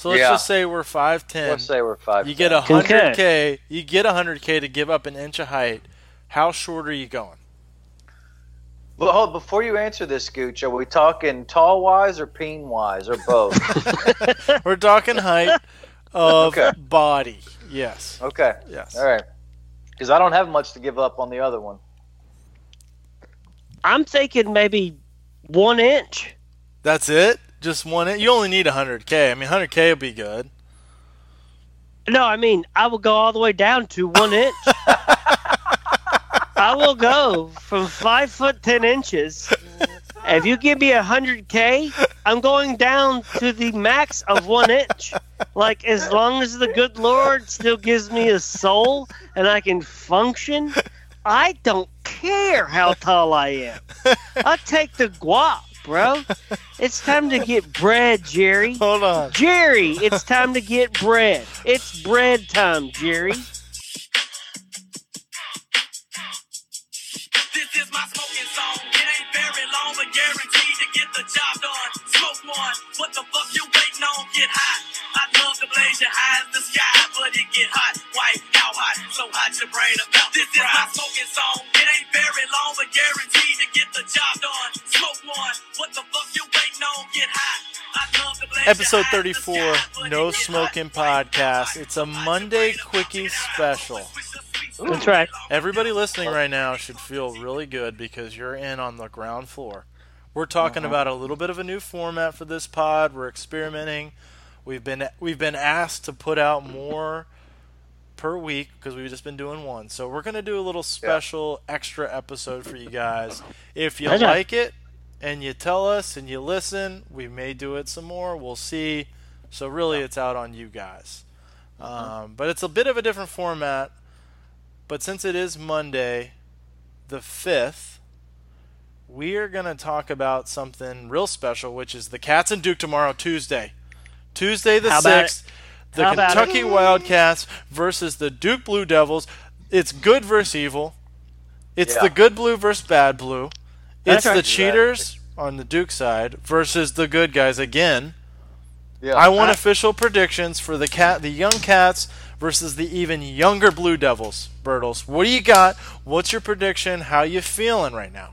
So let's Yeah. just say we're five ten. Let's say we're five. You get a hundred k. You get a hundred k to give up an inch of height. How short are you going? But hold, before you answer this, Gooch, are we talking tall wise or peen wise or both? We're talking height of Okay. body. Yes. okay. Yes. All right. Because I don't have much to give up on the other one. I'm thinking maybe one inch. That's it. Just one. You only need a hundred k. I mean, hundred k will be good. No, I mean I will go all the way down to one inch. I will go from five foot ten inches. If you give me a hundred k, I'm going down to the max of one inch. Like as long as the good Lord still gives me a soul and I can function, I don't care how tall I am. I'll take the guap, bro. It's time to get bread, Jerry. Hold on. Jerry, it's time to get bread. It's bread time, Jerry. This is my smoking song. It ain't very long, but guaranteed to get the job done. Smoke one. What the fuck you waiting on? Get hot. I'd love to blaze your high as the sky, but it get hot. White, how hot? So hot your brain about This is my smoking song. It ain't very long, but guaranteed to get the job done. Smoke one. What the fuck you waiting on? Get hot. I'd love to blaze your Episode high as the 34, No Smoking. Podcast. It's a Monday Quickie special. That's right. Everybody listening right now should feel really good because you're in on the ground floor. We're talking uh-huh. about a little bit of a new format for this pod. We're experimenting. We've been we've been asked to put out more per week because we've just been doing one. So we're gonna do a little special extra episode for you guys. If you Okay. like it and you tell us and you listen, we may do it some more. We'll see. So really, it's out on you guys. Um, but it's a bit of a different format. But since it is Monday, the 5th, we are going to talk about something real special, which is the Cats and Duke tomorrow, Tuesday. Tuesday the 6th, the How Kentucky? Wildcats versus the Duke Blue Devils. It's good versus evil. It's Yeah. the good blue versus bad blue. It's the cheaters on the Duke side versus the good guys again. Yeah. I want official predictions for the cat, the young cats versus the even younger Blue Devils. Bertles, what do you got? What's your prediction? How you feeling right now?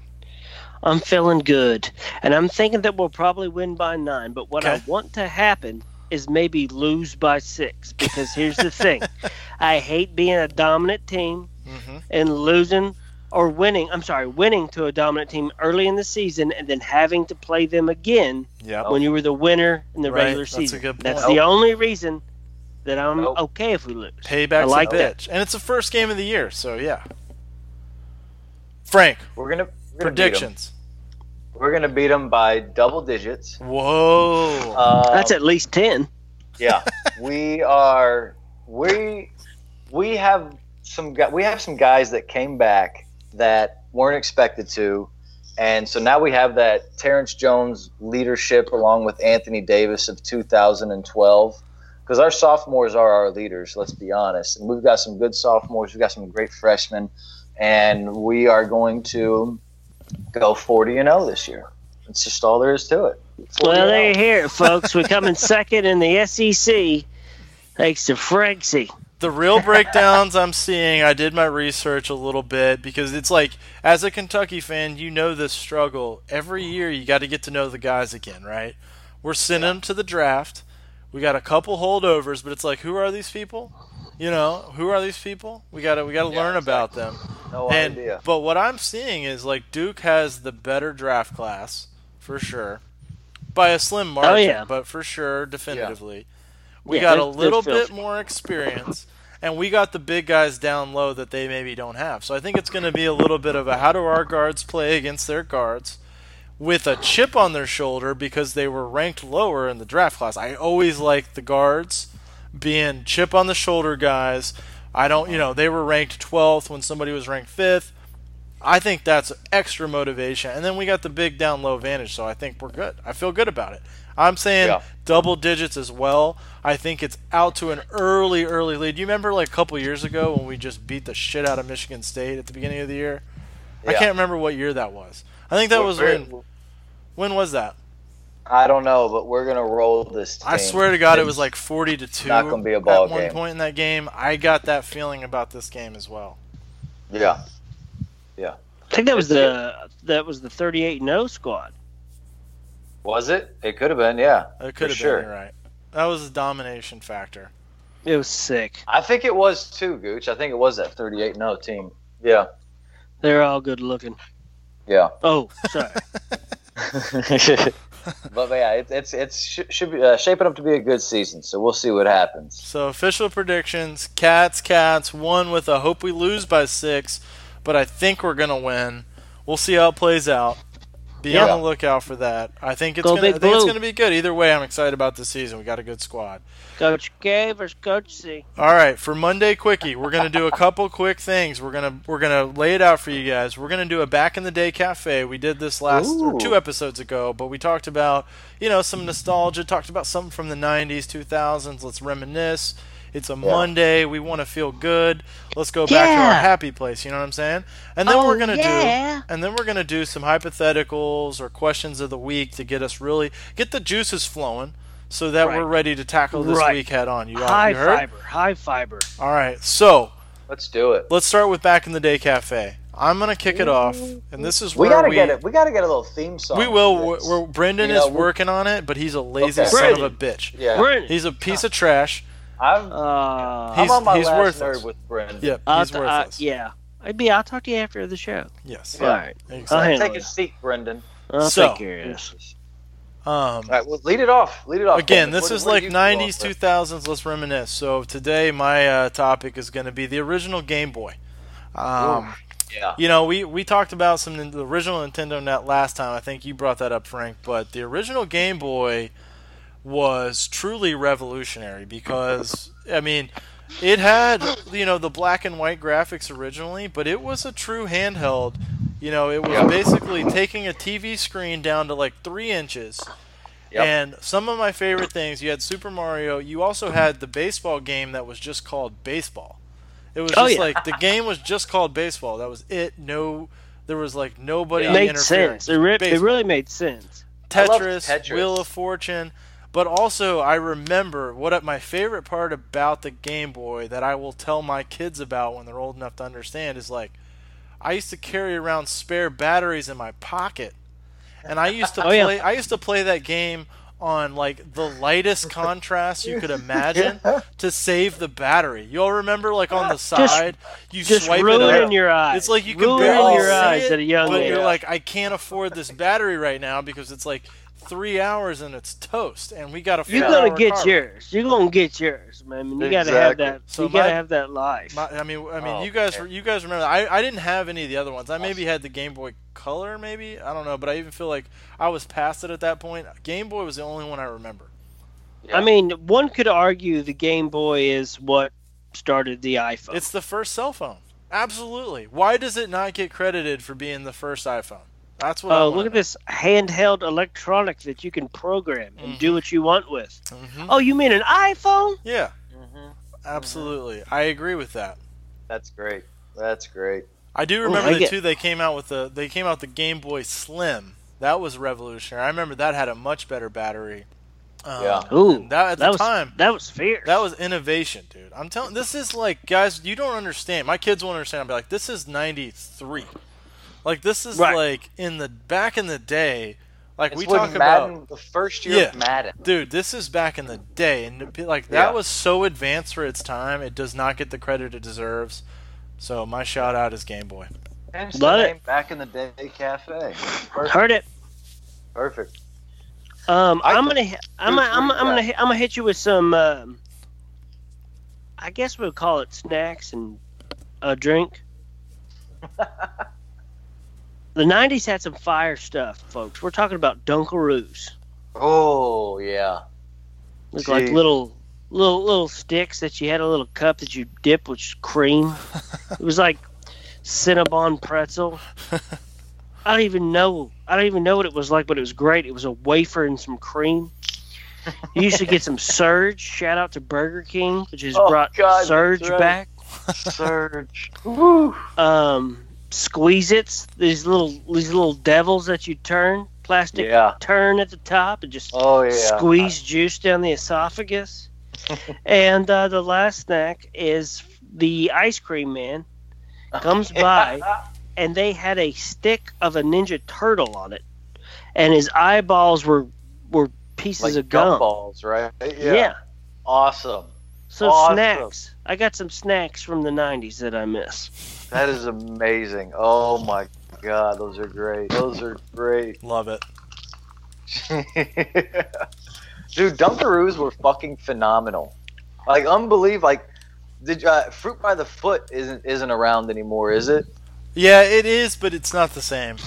I'm feeling good. And I'm thinking that we'll probably win by nine. But what I want to happen is maybe lose by six. Because here's the thing I hate being a dominant team Mhm. and losing or winning. I'm sorry, winning to a dominant team early in the season and then having to play them again Yep. when you were the winner in the Right, regular that's a season. good That's the only reason that I'm Nope. okay if we lose. I Payback's like a that. bitch, and it's the first game of the year, so yeah. Frank, We're gonna we're gonna beat 'em. predictions. We're gonna beat them by double digits. Whoa. Uh, That's at least 10. Yeah, we are. We we have some gu- we have some guys that came back that weren't expected to, and so now we have that Terrence Jones leadership along with Anthony Davis of 2012. Because our sophomores are our leaders, let's be honest, and we've got some good sophomores. We've got some great freshmen, and we are going to go 40 and 0 this year. It's just all there is to it. Well, and there 0. you hear it, folks. We're coming second in the SEC thanks to Franksy. the real breakdowns I'm seeing, I did my research a little bit because it's like, as a Kentucky fan, you know this struggle. Every year, you got to get to know the guys again, right? We're sending them to the draft. We got a couple holdovers, but it's like, who are these people? You know, who are these people? We gotta we gotta Yeah, learn about them. No and idea. but what I'm seeing is like Duke has the better draft class for sure, by a slim margin. Oh, yeah. But for sure, definitively, we Yeah, got a they're- they're little bit more experience, and we got the big guys down low that they maybe don't have. So I think it's going to be a little bit of a how do our guards play against their guards. With a chip on their shoulder because they were ranked lower in the draft class. I always like the guards being chip on the shoulder guys. I don't, you know, they were ranked 12th when somebody was ranked 5th. I think that's extra motivation. And then we got the big down low advantage, so I think we're good. I feel good about it. I'm saying Yeah. double digits as well. I think it's out to an early, early lead. Do you remember like a couple years ago when we just beat the shit out of Michigan State at the beginning of the year? I can't remember what year that was. I think that was when. When was that? I don't know, but we're gonna roll this. Team. I swear to God, it was like forty to two. not gonna be a ball at one game. point in that game. I got that feeling about this game as well. yeah. Yeah. I think that was the that was the 38 no squad. Was it? It could have been. Yeah. It could have sure. been. Right. That was a domination factor. It was sick. I think it was too, Gooch. I think it was that 38 no team. Yeah. They're all good looking. Yeah. Oh, sorry. but yeah, it, it's it's sh- should be uh, shaping up to be a good season. So we'll see what happens. So official predictions: Cats, Cats. One with a hope we lose by six, but I think we're gonna win. We'll see how it plays out. Be Yeah. on the lookout for that. I think it's Go gonna. I think it's gonna be good. Either way, I'm excited about this season. We got a good squad. Coach K versus Coach C. All right, for Monday quickie, we're gonna do a couple quick things. We're gonna we're gonna lay it out for you guys. We're gonna do a back in the day cafe. We did this last or two episodes ago, but we talked about you know some nostalgia. Talked about something from the '90s, 2000s. Let's reminisce. It's a Monday. We want to feel good. Let's go back to our happy place. You know what I'm saying? And then Oh, we're gonna yeah. do and then we're gonna do some hypotheticals or questions of the week to get us really get the juices flowing. So that Right. we're ready to tackle this Right. week head on. You, High you heard? fiber. High fiber. All right. So Let's do it. let's start with back in the day cafe. I'm gonna kick it off, and this is where We gotta we get it. We gotta get a little theme song. we for will. this. We're, Brendan You know, is we- working on it, but he's a lazy Okay. son of a bitch. Yeah. Brendan. He's a piece of trash. I'm, Uh, I'm He's- on my he's last worthless. nerd with Brendan. Yep, I'll he's t- worthless. yeah. Maybe I'll talk to you after the show. Yes. Yeah. All right. Exactly. Take a seat, Brendan. I'll So- take care of this. Um, All right, well, lead it off. Lead it off. Again, Brendan. this What- is what like do you come up 90s, with? 2000s. Let's reminisce. So today, my uh, topic is going to be the original Game Boy. Um, Yeah. You know, we, we talked about some the original Nintendo Net last time. I think you brought that up, Frank. But the original Game Boy was truly revolutionary because I mean, it had you know the black and white graphics originally, but it was a true handheld. You know, it was Yeah. basically taking a TV screen down to like three inches. Yep. And some of my favorite things, you had Super Mario. You also had the baseball game that was just called baseball. It was Oh, just yeah. like the game was just called baseball. That was it. No, there was like nobody It made sense. It, re- it really made sense. Tetris, Tetris. Wheel of Fortune, but also I remember what my favorite part about the Game Boy that I will tell my kids about when they're old enough to understand is like I used to carry around spare batteries in my pocket, and I used to Oh, yeah. play. I used to play that game on like the lightest contrast you could imagine to save the battery. You all remember like on the side, you Just swipe it up. your eyes. It's like you can ruining barely your see eyes it, at a young but age. you're like, I can't afford this battery right now because it's like three hours and it's toast, and we got a you're gonna get yours. You're gonna get yours, man. You gotta have that. So you gotta have that life. My, I mean, I mean, Oh, you guys, okay. you guys remember? I, I didn't have any of the other ones. I maybe had the Game Boy Color, maybe I don't know, but I even feel like I was past it at that point. Game Boy was the only one I remember. I mean, one could argue the Game Boy is what started the iPhone. It's the first cell phone. Absolutely. Why does it not get credited for being the first iPhone? That's what. Oh, wanna look at this handheld electronic that you can program and do Mhm. what you want with. Mhm. Oh, you mean an iPhone? Yeah, Mhm. absolutely. I agree with that. That's great. That's great. I do Ooh, remember I the get- two they came out with the they came out the Game Boy Slim. That was revolutionary. I remember that had a much better battery. Um, Yeah. Ooh, and that at that the was time that was fierce. that was innovation, dude. I'm telling this is like guys, you don't understand. My kids won't understand. I'll be like, this is '93. Like this is Right. like in the back in the day. Like It's we when talk Madden, about, the first year Yeah. of Madden. dude. This is back in the day, and like that Yeah. was so advanced for its time. It does not get the credit it deserves. So my shout out is Game Boy. Hence Love it. Back in the Day Cafe. Perfect. Heard it. Perfect. Um, I I'm gonna, hi- I'm Dude, gonna, I'm, what do I'm gonna, hit- I'm gonna hit you with some. Um, I guess we'll call it snacks and a drink. the '90s had some fire stuff, folks. We're talking about Dunkaroos. Oh yeah. Look like little, little, little sticks that you had a little cup that you dip with cream. it was like Cinnabon pretzel. I don't even know. I don't even know what it was like, but it was great. It was a wafer and some cream. You used to get some Surge. Shout out to Burger King, which has Oh, brought God, Surge right. back. Surge. Um, Squeeze Its. These little these little devils that you turn plastic Yeah. turn at the top and just Oh yeah. squeeze juice down the esophagus. and uh, the last snack is the ice cream man comes by and they had a stick of a ninja turtle on it, and his eyeballs were were pieces like of gum. balls right? Yeah. Awesome. So Awesome. snacks. I got some snacks from the '90s that I miss. That is amazing. Oh my god, those are great. Those are great. Love it. Dude, Dunkaroos were fucking phenomenal. Like unbelievable. Like, did uh, fruit by the foot isn't isn't around anymore? Is it? Yeah, it is, but it's not the same.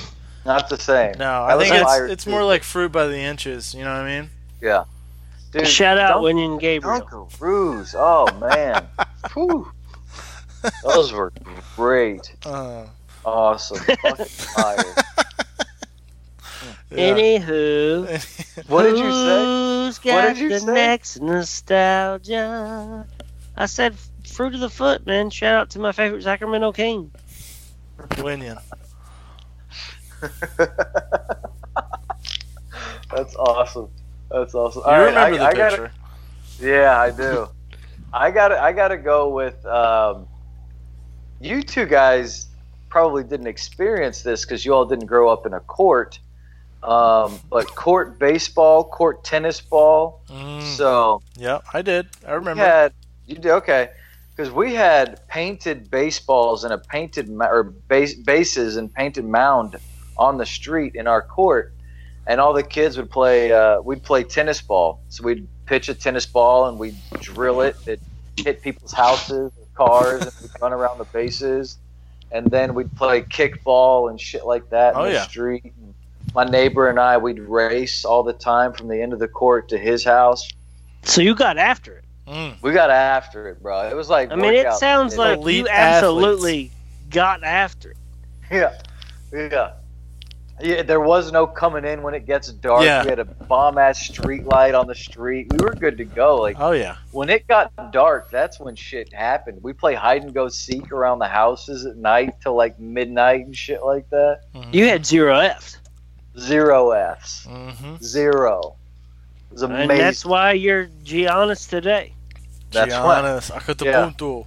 Not the same. No, That I think it's it's more like fruit by the inches. You know what I mean? Yeah. Dude, Shout out Dunk- Winnie and Gabriel. Dunkaroos. Oh man. Whew. Those were great. Uh, Awesome. Fucking fire. yeah. Anywho, What did you say? Who's What got did you the say? next nostalgia? I said fruit of the foot, man. Shout out to my favorite Sacramento King. Winion. That's awesome. That's awesome. You right, remember I, I the gotta- picture? Yeah, I do. I got I got to go with um, you two guys. Probably didn't experience this because you all didn't grow up in a court, um, but court baseball, court tennis ball. Mm, So yeah, I did. I remember. had you did okay because we had painted baseballs and a painted or base, bases and painted mound on the street in our court, and all the kids would play. Uh, we'd play tennis ball. So we'd pitch a tennis ball and we'd drill it. It hit people's houses, cars, and we'd run around the bases. And then we'd play kickball and shit like that in Oh, the yeah. street. And my neighbor and I, we'd race all the time from the end of the court to his house. So you got after it. Mm. We got after it, bro. It was like I mean, it sounds like Elite you absolutely got after it. yeah, yeah, yeah. There was no coming in when it gets dark. Yeah. We had a bomb ass street light on the street. We were good to go. Like Oh yeah. when it got dark, that's when shit happened. We play hide and go seek around the houses at night till like midnight and shit like that. You had zero Fs. Zero Fs. Mm-hmm. Zero. It was And that's why you're Giannis today. That's why. Giannis Antetokounmpo. Yeah.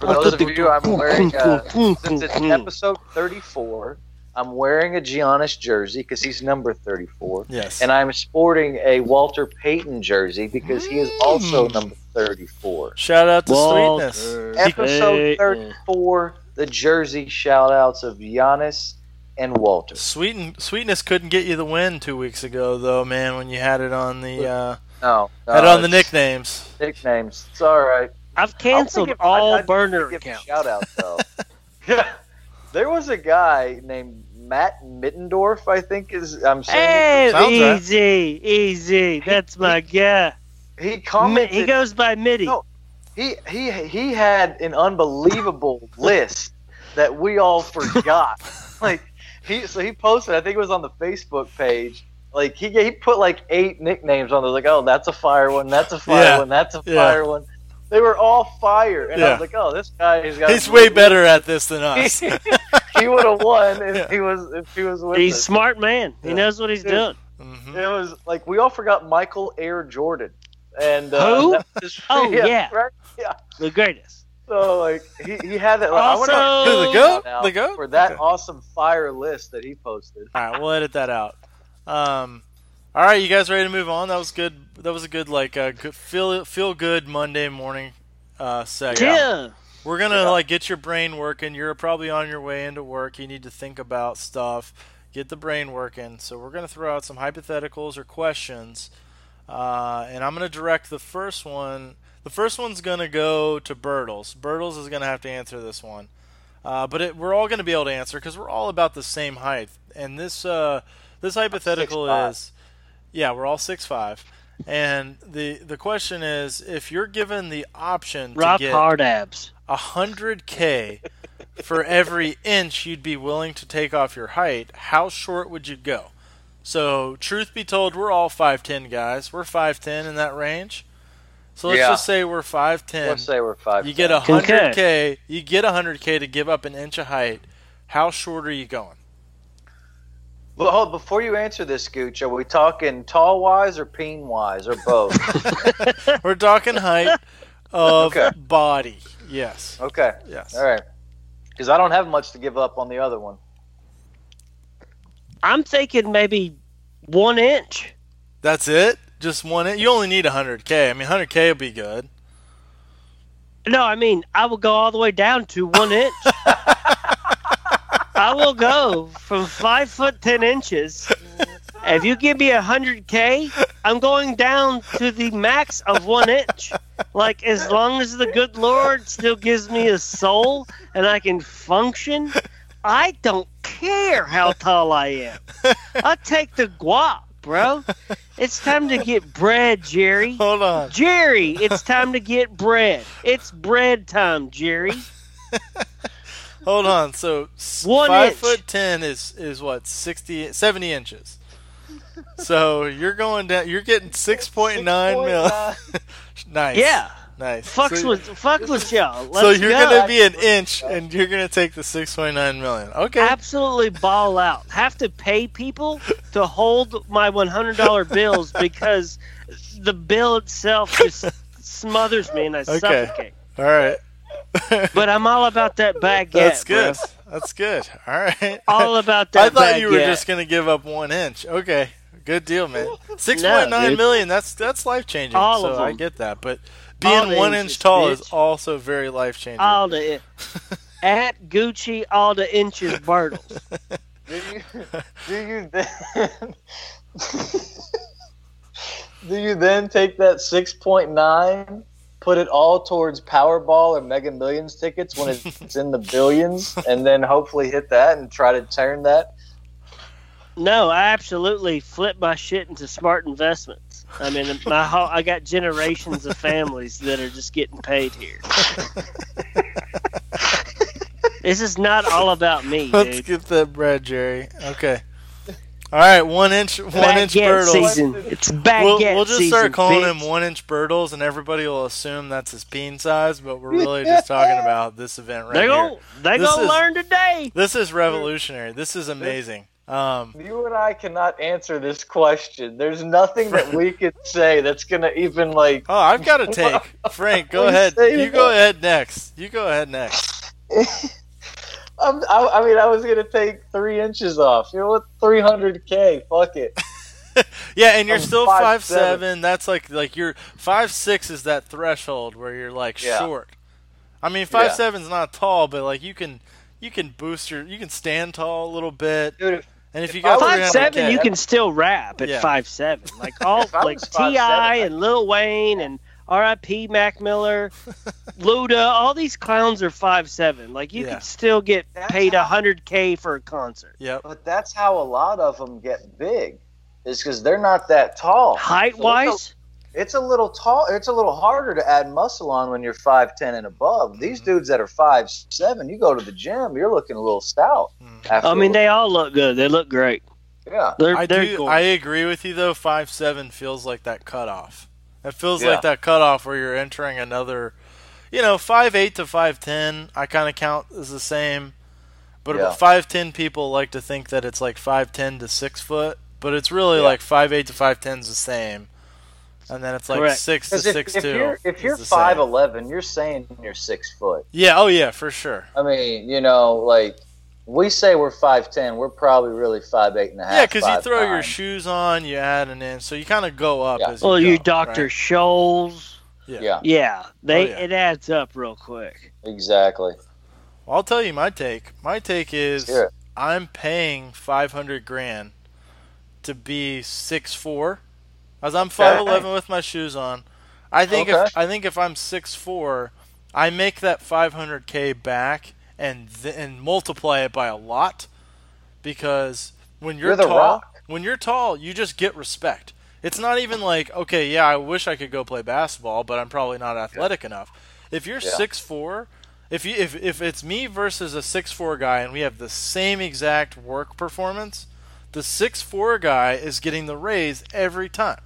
For those of you, I'm wearing uh, since it's episode 34. I'm wearing a Giannis jersey because he's number 34. Yes. And I'm sporting a Walter Payton jersey because he is also Mm. number 34. Shout out to Walter Sweetness. Episode 34, the jersey shout outs of Giannis and Walter. Sweeten, Sweetness couldn't get you the win two weeks ago, though, man. When you had it on the uh, No, no had it on the nicknames. Nicknames. It's all right. I've canceled I'll give- all I'd- I'd burner accounts. Shout out though. yeah, there was a guy named Matt Mittendorf. I think is I'm saying. Hey, Sounds right. easy, easy. That's my guy. He commented. He goes by Mitty. No. he he he had an unbelievable list that we all forgot. like he so he posted. I think it was on the Facebook page. Like he he put like eight nicknames on there. Like oh that's a fire one. That's a fire Yeah. one. That's a Yeah. fire one. They were all fire, and I was like, "Oh, this guy has got." He's way better at this than us. he would have won if Yeah. he was if he was with He's a us. smart man. He knows what he's Dude. doing. hmm It was like we all forgot Michael Air Jordan, and uh, Who? that Oh, yeah. right? The greatest. So like he, he had that. Like, I Also- wanna Who, the goat? The goat? for that Okay. awesome fire list that he posted. All right, we'll edit that out. Um, all right, you guys ready to move on? That was good. That was a good like uh, good, feel feel good Monday morning uh, segment. Yeah. We're gonna Yeah. like get your brain working. You're probably on your way into work. You need to think about stuff. Get the brain working. So we're gonna throw out some hypotheticals or questions, uh, and I'm gonna direct the first one. The first one's gonna go to Bertles. Bertles is gonna have to answer this one, uh, but it, we're all gonna be able to answer because we're all about the same height. And this uh, this hypothetical 6'5". is, yeah, we're all six five. And the the question is, if you're given the option Rock to get hard abs. a hundred k for every inch you'd be willing to take off your height, how short would you go? So, truth be told, we're all five ten guys. We're five ten in that range. So let's Yeah. just say we're five ten. Let's say we're five. You get a hundred k. You get a hundred k to give up an inch of height. How short are you going? But hold, before you answer this, Gooch, are we talking tall wise or peen wise or both? We're talking height of Okay. body. Yes. okay. Yes. All right. Because I don't have much to give up on the other one. I'm thinking maybe one inch. That's it. Just one. Inch? You only need 100k. I mean, 100k will be good. No, I mean I will go all the way down to one inch. I will go from five foot ten inches. If you give me a hundred k, I'm going down to the max of one inch. Like as long as the good Lord still gives me a soul and I can function, I don't care how tall I am. I'll take the guap, bro. It's time to get bread, Jerry. Hold on. Jerry, it's time to get bread. It's bread time, Jerry. Hold on. So One five inch. foot ten is is what 60 70 inches. So you're going down. You're getting 6.9 mil. nice. Yeah. Nice. Fucks so, with fuck with y'all. Let's so you're go. gonna be an inch, and you're gonna take the 6.9 million. Okay. absolutely ball out. Have to pay people to hold my one hundred dollar bills because the bill itself just smothers me and I Okay. suffocate. All right. But I'm all about that baguette. That's bro. good. That's good. All right. All about that I thought you were just gonna give up one inch. Okay, good deal, man. Six point nine dude. million. That's that's life changing. All So of I get that, but being the one inches, inch tall is also very life changing. all the at Gucci all the inches Bartles. Do you, do you then do you then take that six point nine, put it all towards Powerball or Mega Millions tickets when it's in the billions, and then hopefully hit that and try to turn that? No, I absolutely flip my shit into smart investments. I mean, my whole, I got generations of families that are just getting paid here. this is not all about me, Let's dude. get that bread, Jerry. Okay. All right, one inch, one inch Baguette Bertles. season. It's baguette We'll, we'll just season, start calling bitch. him one inch Bertles, and everybody will assume that's his peen size. But we're really just talking about this event right They here. gon' they This gonna is- learn today. This is revolutionary. This is amazing. Um, You and I cannot answer this question. There's nothing that we could say that's gonna even like. Oh, I've got a take. Frank, go ahead. say You go ahead next. You go ahead next. I'm, I, I mean, I was gonna take three inches off. You know what? Three hundred k. Fuck it. Yeah, and you're I'm still 5'7". five seven. That's like like you're five six is that threshold where you're like Yeah. short. I mean, five Yeah. seven's not tall, but like you can you can boost your you can stand tall a little bit, Dude, if, and if you If got five seven, you can still rap at Yeah. five seven. Like all like T.I. and Lil Wayne and R.I.P. Mac Miller, Luda, all these clowns are five seven. Like you Yeah. could still get That's paid how- hundred k for a concert. Yep. but that's how a lot of them get big, is because they're not that tall. Height So wise, it's a little tall. It's a little harder to add muscle on when you're five ten and above. These dudes that are five seven, you go to the gym, you're looking a little stout. Mhm. I mean they all look good. They look great. yeah. They're I they're do. cool. I agree with you though. Five seven feels like that cutoff. It feels Yeah. like that cutoff where you're entering another. You know, five eight to five ten. I kind of count as the same. But Yeah. about five ten people like to think that it's like five ten to six foot, but it's really Yeah. like five eight to five ten's the same. And then it's like Correct. six to Because if, six if two. you're if you're five eleven, you're saying you're six foot. Yeah. Oh yeah, for sure. I mean, you know, like we say we're five ten, we're probably really five eight and a half. Yeah, because you 5'9". throw your shoes on, you add an inch, so you kind of go up Yeah. as you well, go. you Doctor right? Scholl's. Yeah, Yeah, they Oh, yeah. it adds up real quick. exactly. Well, I'll tell you my take. My take is Hear. I'm paying 500 grand to be six four, as I'm 5'11 with my shoes on. I think Okay. if I think if I'm 6'4, I make that 500k back and th- and multiply it by a lot because when you're, You're the tall, Rock. when you're tall, you just get respect. It's not even like, okay, yeah, I wish I could go play basketball, but I'm probably not athletic enough. If you're Yeah. six four, if you if if it's me versus a six four guy and we have the same exact work performance, the six four guy is getting the raise every time.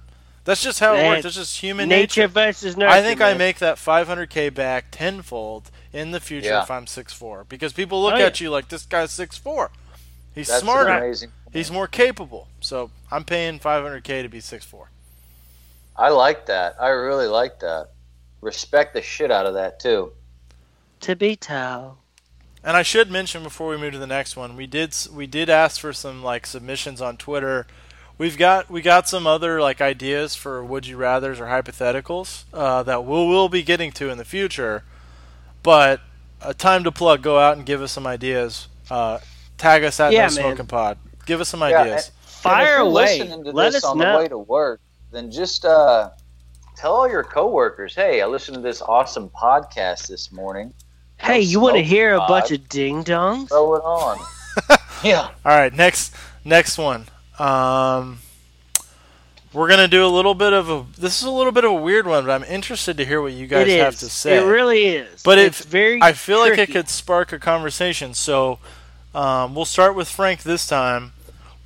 That's just how it Man, works. That's just human Nature, nature. versus nurture. I think I make that 500k back tenfold in the future Yeah. if I'm six four because people look Oh, yeah. at you like this guy's six four. He's That's smarter. amazing He's more capable. So I'm paying 500k to be six four. I like that. I really like that. Respect the shit out of that too. To be tall. And I should mention before we move to the next one, we did we did ask for some like submissions on Twitter. We've got we got some other like ideas for would you rather's or hypotheticals uh, that we'll we'll be getting to in the future. But a time to plug. Go out and give us some ideas. Uh, tag us at Yeah, No. Smoking Pod. Give us some Yeah, ideas. Fire and if you're away. listening to Let this us on know. the way to work, then just uh, tell all your coworkers, "Hey, I listened to this awesome podcast this morning." Hey, No you want to smoke hear a bunch of ding dongs? Throw it on. yeah. All right, next next one. Um, we're gonna do a little bit of a. This is a little bit of a weird one, but I'm interested to hear what you guys have to say. It really is. But it's if- very. I feel like it could spark a conversation. So um, we'll start with Frank this time.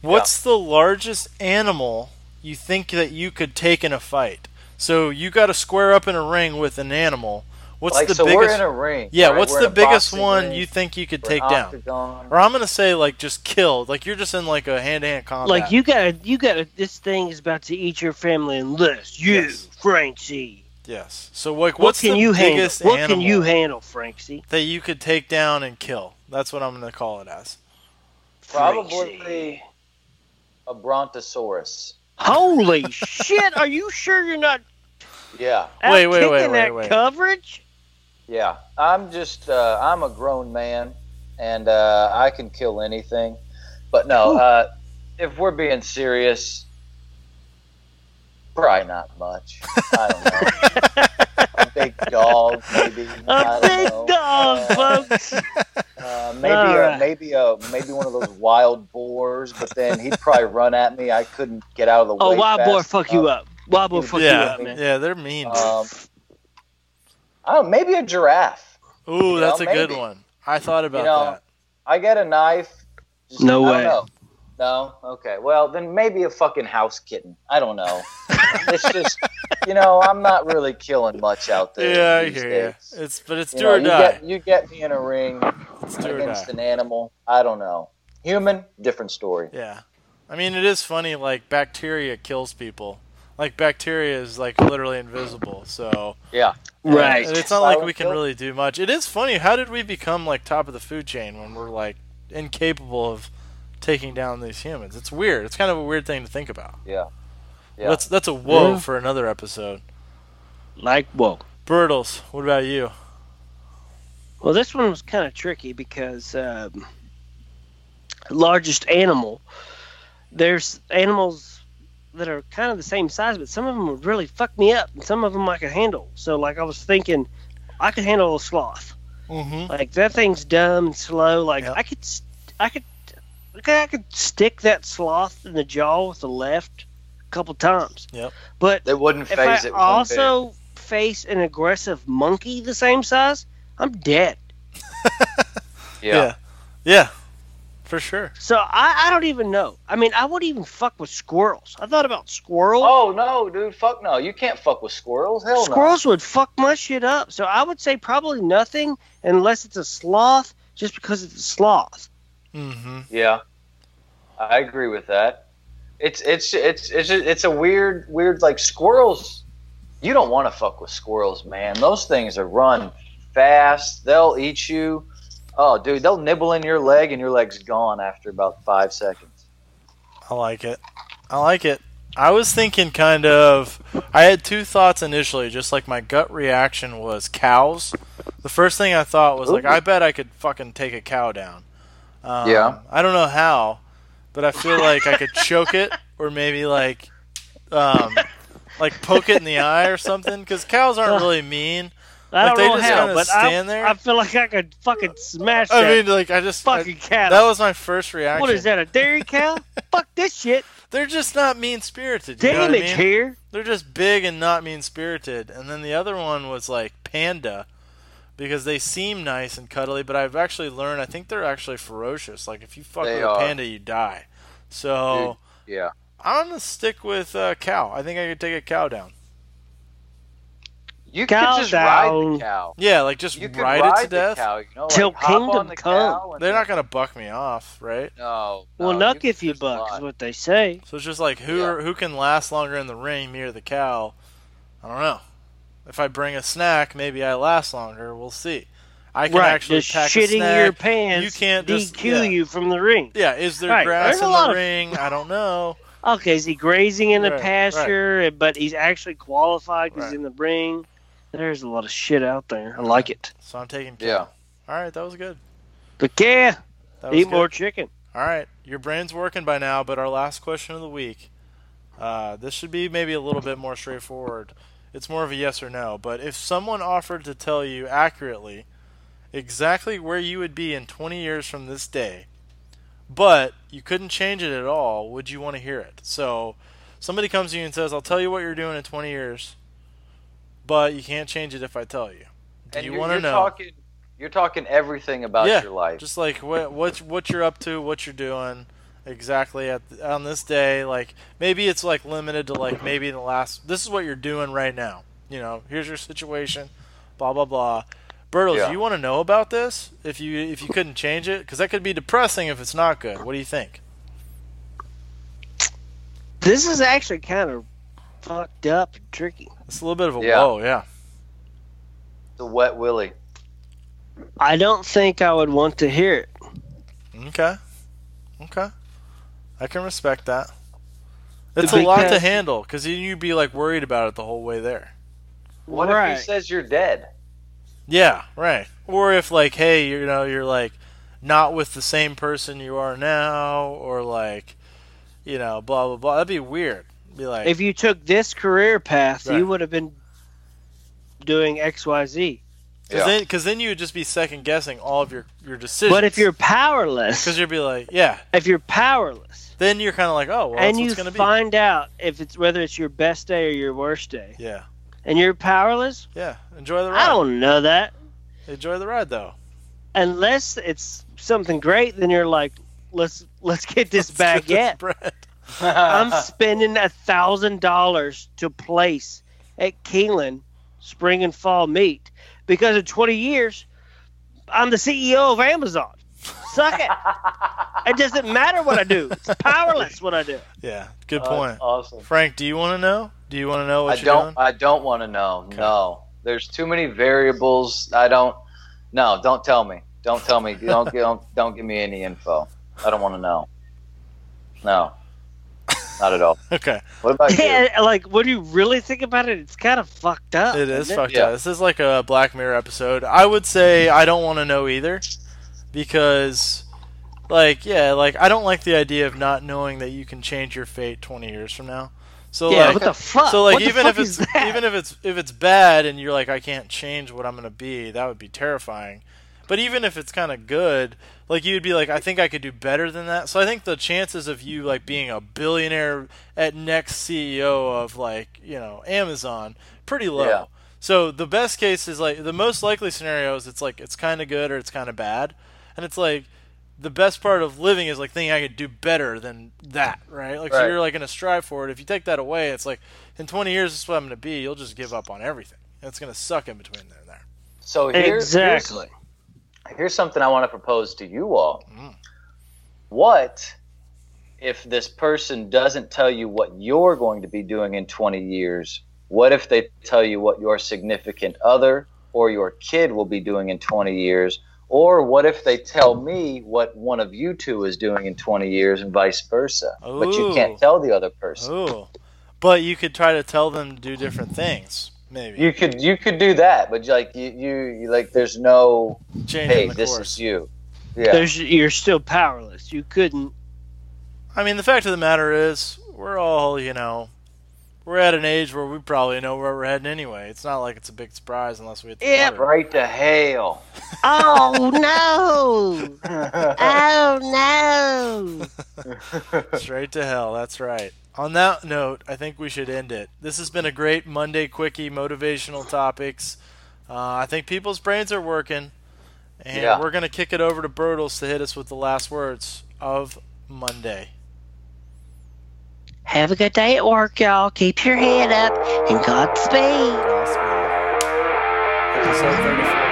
What's the largest animal you think that you could take in a fight? So you got to square up in a ring with an animal. What's like the so, biggest? we're in a ring. yeah, right? what's We're the biggest one ring. you think you could We're take down? octagon. Or I'm gonna say like just kill. Like you're just in like a hand to hand combat. Like you gotta, you gotta. This thing is about to eat your family and unless you, Yes. Francie. Yes. So like, What can the you handle? biggest What can you handle, Francie? that you could take down and kill? That's what I'm gonna call it as. Probably Francie. a brontosaurus. Holy shit! Are you sure you're not Yeah, out Wait, wait, kicking wait, wait, that wait. coverage? Yeah. I'm just uh, I'm a grown man, and uh, I can kill anything. But no, uh, if we're being serious, probably not much. I don't know. a big dog, maybe. I A don't big know. dog, Uh, folks. Uh, maybe All right. maybe a maybe one of those wild boars, but then he'd probably run at me. I couldn't get out of the way. Oh, wild boar, fast fuck you up. Wild boar, fuck you up, man. yeah, they're mean. Um, I don't. Maybe a giraffe. Ooh, you that's know, a good one. I thought about know, that. I get a knife. Just, No I way. Know. No. Okay. Well, then maybe a fucking house kitten. I don't know. it's just, you know, I'm not really killing much out there. Yeah, I hear days. you. It's but it's You do know, or you die. get you get me in a ring It's do or against an animal. I don't know. Human, different story. Yeah, I mean it is funny. Like bacteria kills people. Like bacteria is like literally invisible. So Yeah. Right. and it's not like we can really do much. It is funny. How did we become like top of the food chain when we're like incapable of taking down these humans? It's weird. It's kind of a weird thing to think about. Yeah. Yeah. That's that's a whoa Yeah. for another episode. Like, whoa. Bertles, what about you? Well, this one was kind of tricky because um, largest animal. There's animals that are kind of the same size, but some of them would really fuck me up, and some of them I could handle. So, like, I was thinking, I could handle a sloth. Mm-hmm. Like that thing's dumb and slow. Like Yep. I could, I could, I could stick that sloth in the jaw with the left a couple times. Yep. But They wouldn't if phase I it. one bit. also face an aggressive monkey the same size, I'm dead. yeah. yeah, for sure. So I, I don't even know. I mean, I wouldn't even fuck with squirrels. I thought about squirrels. Oh no, dude! Fuck no! You can't fuck with squirrels. Hell no. squirrels would fuck my shit up. So I would say probably nothing unless it's a sloth, just because it's a sloth. Mm-hmm. Yeah, I agree with that. It's it's it's it's a, it's a weird weird like squirrels. You don't want to fuck with squirrels, man. Those things are run fast. They'll eat you. Oh, dude, they'll nibble in your leg and your leg's gone after about five seconds. I like it. I like it. I was thinking kind of. I had two thoughts initially, just like my gut reaction was cows. The first thing I thought was like, I bet I could fucking take a cow down. Um, Yeah. I don't know how, but I feel like I could choke it or maybe like, um, like poke it in the eye or something. Because cows aren't really mean. I Like, don't they know just how, kinda but stand I, there? I feel like I could fucking smash that I mean, like I just I- fucking cat. that was my first reaction. what is that? A dairy cow? Fuck this shit. They're just not mean spirited. You know what I Damage mean? here. They're just big and not mean spirited. And then the other one was like panda because they seem nice and cuddly, but I've actually learned I think they're actually ferocious. Like if you fuck They with are. a panda, you die. So Yeah. I'm gonna stick with uh, cow. I think I could take a cow down. You Cow could just ride down. the cow. Yeah, like just You ride, ride, it to death. cow. You know, Till like, kingdom the come. They're not gonna buck me off, right? No. Well, no, nuck you if you buck ride. is what they say. So it's just like who Yeah. are, who can last longer in the ring, me or the cow? I don't know. If I bring a snack, maybe I last longer. We'll see. I can right, actually just pack a shitting snack. your pants. You can't just- DQ yeah. you from the ring. Yeah, is there Right, grass there's a in lot the of- ring? I don't know. Okay, is he grazing in the Right, pasture, but he's actually qualified because Right. he's in the ring? There's a lot of shit out there. I like it. So I'm taking cow. Yeah. All right, that was good. But yeah, That was eat good. more chicken. All right, your brain's working by now, but our last question of the week. Uh, this should be maybe a little bit more straightforward. It's more of a yes or no. But if someone offered to tell you accurately exactly where you would be in 20 years from this day, but you couldn't change it at all, would you want to hear it? So somebody comes to you and says, I'll tell you what you're doing in 20 years, but you can't change it if I tell you. Do And you you're- want to know? Talking, you're talking everything about Yeah, your life. Just like what what what you're up to, what you're doing exactly at on this day. Like maybe it's like limited to like maybe the last. This is what you're doing right now. You know, here's your situation. Blah blah blah. Bertles, Yeah. do you want to know about this? If you if you couldn't change it, because that could be depressing if it's not good. What do you think? This is actually kind of fucked up and tricky. It's a little bit of a Yeah. whoa, yeah. the wet willy. I don't think I would want to hear it. Okay, okay. I can respect that. It's a lot to handle because you'd be like worried about it the whole way there. What right. if he says you're dead? Yeah, right. Or if like, hey, you know, you're like not with the same person you are now, or like, you know, blah blah blah. That'd be weird. Be like, if you took this career path, Right. you would have been doing X, Y, Z. because Yeah. then, because then you would just be second guessing all of your your decisions. But if you're powerless, because you'd be like, yeah, if you're powerless, then you're kind of like, oh, well, and that's you what's gonna be. find out if it's whether it's your best day or your worst day, Yeah, and you're powerless, yeah. Enjoy the ride. I don't know that. Enjoy the ride though. Unless it's something great, then you're like, let's let's get this Let's get this baguette. bread. I'm spending a thousand dollars to place at Keeneland spring and fall meet because in 20 years I'm the CEO of Amazon. Suck it. it doesn't matter what I do. It's powerless what I do. Yeah, good Oh, point. that's awesome. Frank, do you want to know? Do you want to know what I you're don't. doing? I don't want to know. No, there's too many variables. I don't. No, don't tell me. Don't tell me. Don't don't don't give me any info. I don't want to know. No, not at all. Okay, What about you? Yeah, like when you really think about it, it's kind of fucked up. it is isn't fucked Yeah. up. This is like a Black Mirror episode. I would say I don't want to know either, because, like, yeah, like I don't like the idea of not knowing that you can change your fate 20 years from now. So Yeah, like, what the fuck? so like What even if it's even if it's if it's bad and you're like I can't change what I'm gonna be, that would be terrifying. But even if it's kind of good, like you'd be like, I think I could do better than that. So I think the chances of you like being a billionaire at next CEO of like you know Amazon pretty low. Yeah. So the best case is like the most likely scenario is it's like it's kind of good or it's kind of bad, and it's like the best part of living is like thinking I could do better than that, right? Like so you're like gonna strive for it. If you take that away, it's like in 20 years this is what I'm gonna be. You'll just give up on everything. And it's gonna suck in between there and there. So here, Exactly. Here's, here's something I want to propose to you all. Mm. What if this person doesn't tell you what you're going to be doing in 20 years? What if they tell you what your significant other or your kid will be doing in 20 years? Or what if they tell me what one of you two is doing in 20 years and vice versa? But you can't tell the other person. Oh, but you could try to tell them to do different things. Maybe You could you could do that, but like you, you, you like there's no changing hey, the this course. is you. Yeah. There's, you're still powerless. You couldn't. I mean, the fact of the matter is, we're all you know, we're at an age where we probably know where we're heading anyway. It's not like it's a big surprise unless we hit the Yeah, water. right to hell. Oh no! Oh no! Straight to hell. That's right. On that note, I think we should end it. This has been a great Monday quickie motivational topics. Uh, I think people's brains are working, and Yeah. we're gonna kick it over to Bertles to hit us with the last words of Monday. Have a good day at work, y'all. Keep your head up and Godspeed. Episode 34.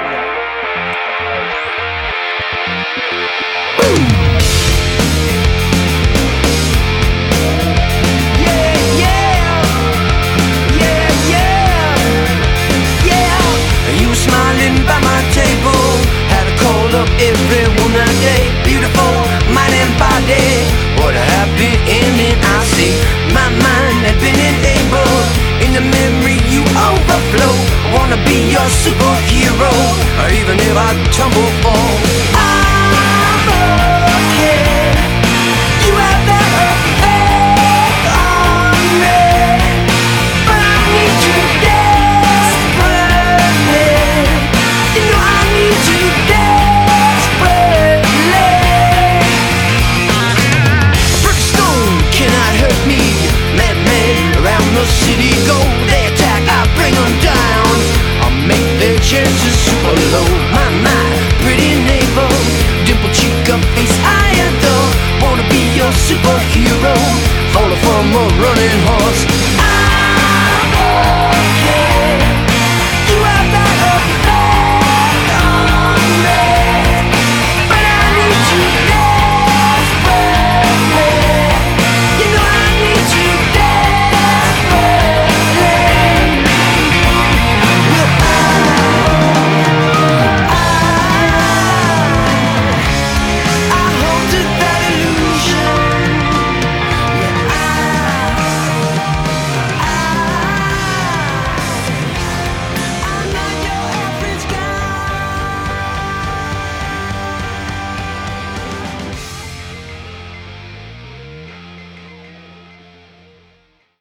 Yeah. Yeah, yeah, yeah, yeah, yeah. You were smiling by my table, had a call up everyone that day. Beautiful mind and body, what a happy ending I see. My mind had been enabled, in the memory you overflow. I wanna be your superhero, even if I tumble fall. I'm